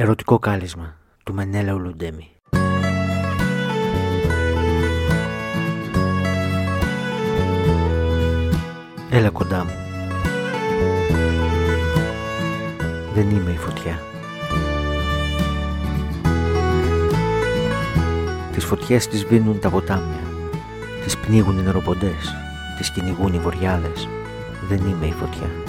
Ερωτικό κάλισμα του Μενέλα Ουλουντέμι. Έλα κοντά μου. Δεν είμαι η φωτιά. Τις φωτιές τις βίνουν τα ποτάμια. Τις πνίγουν οι νεροποντές. Τις κυνηγούν οι βοριάδες. Δεν είμαι η φωτιά.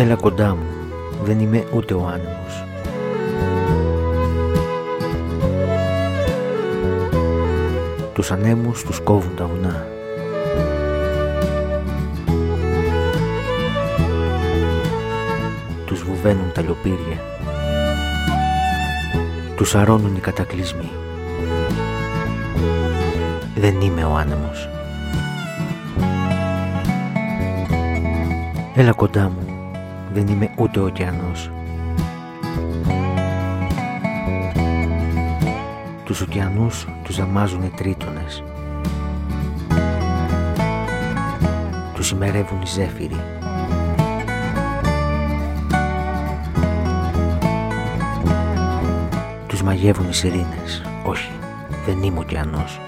Έλα κοντά μου, δεν είμαι ούτε ο άνεμος. Τους ανέμους τους κόβουν τα βουνά. Τους βουβαίνουν τα λιοπύρια. Τους αρώνουν οι κατακλυσμοί. Δεν είμαι ο άνεμος. Έλα κοντά μου, δεν είμαι ούτε ο ωκεανός. Τους ωκεανούς τους ζαμάζουν οι τρίτονες. Τους ημερεύουν οι ζέφυροι. Τους μαγεύουν οι σιρήνες. Όχι, δεν είμαι ωκεανός.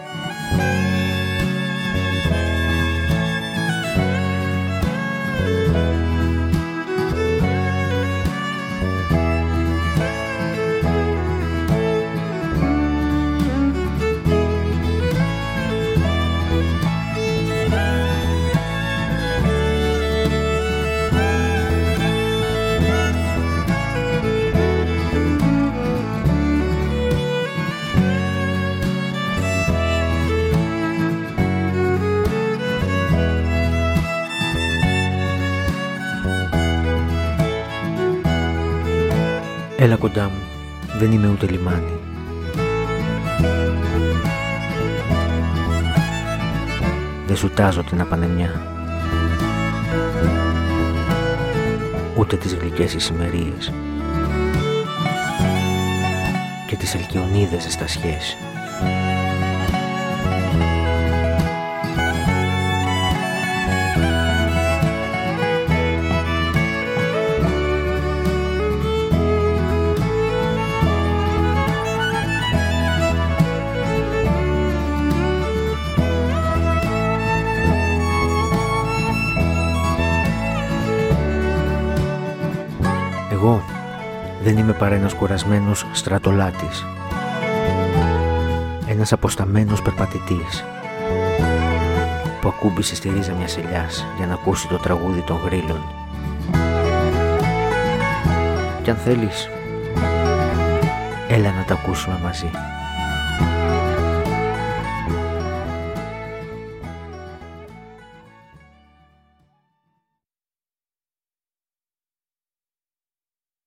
Έλα κοντά μου, δεν είμαι ούτε λιμάνι. Δεν σου τάζω την απανεμιά. Ούτε τις γλυκές ησημερίες. Και τις ελκυονίδες στα σχέση. Εγώ δεν είμαι παρά ένας κουρασμένος στρατολάτης. Ένας αποσταμένος περπατητής που ακούμπησε στη ρίζα μιας ελιάς για να ακούσει το τραγούδι των γρήλων. Κι αν θέλεις, έλα να τα ακούσουμε μαζί.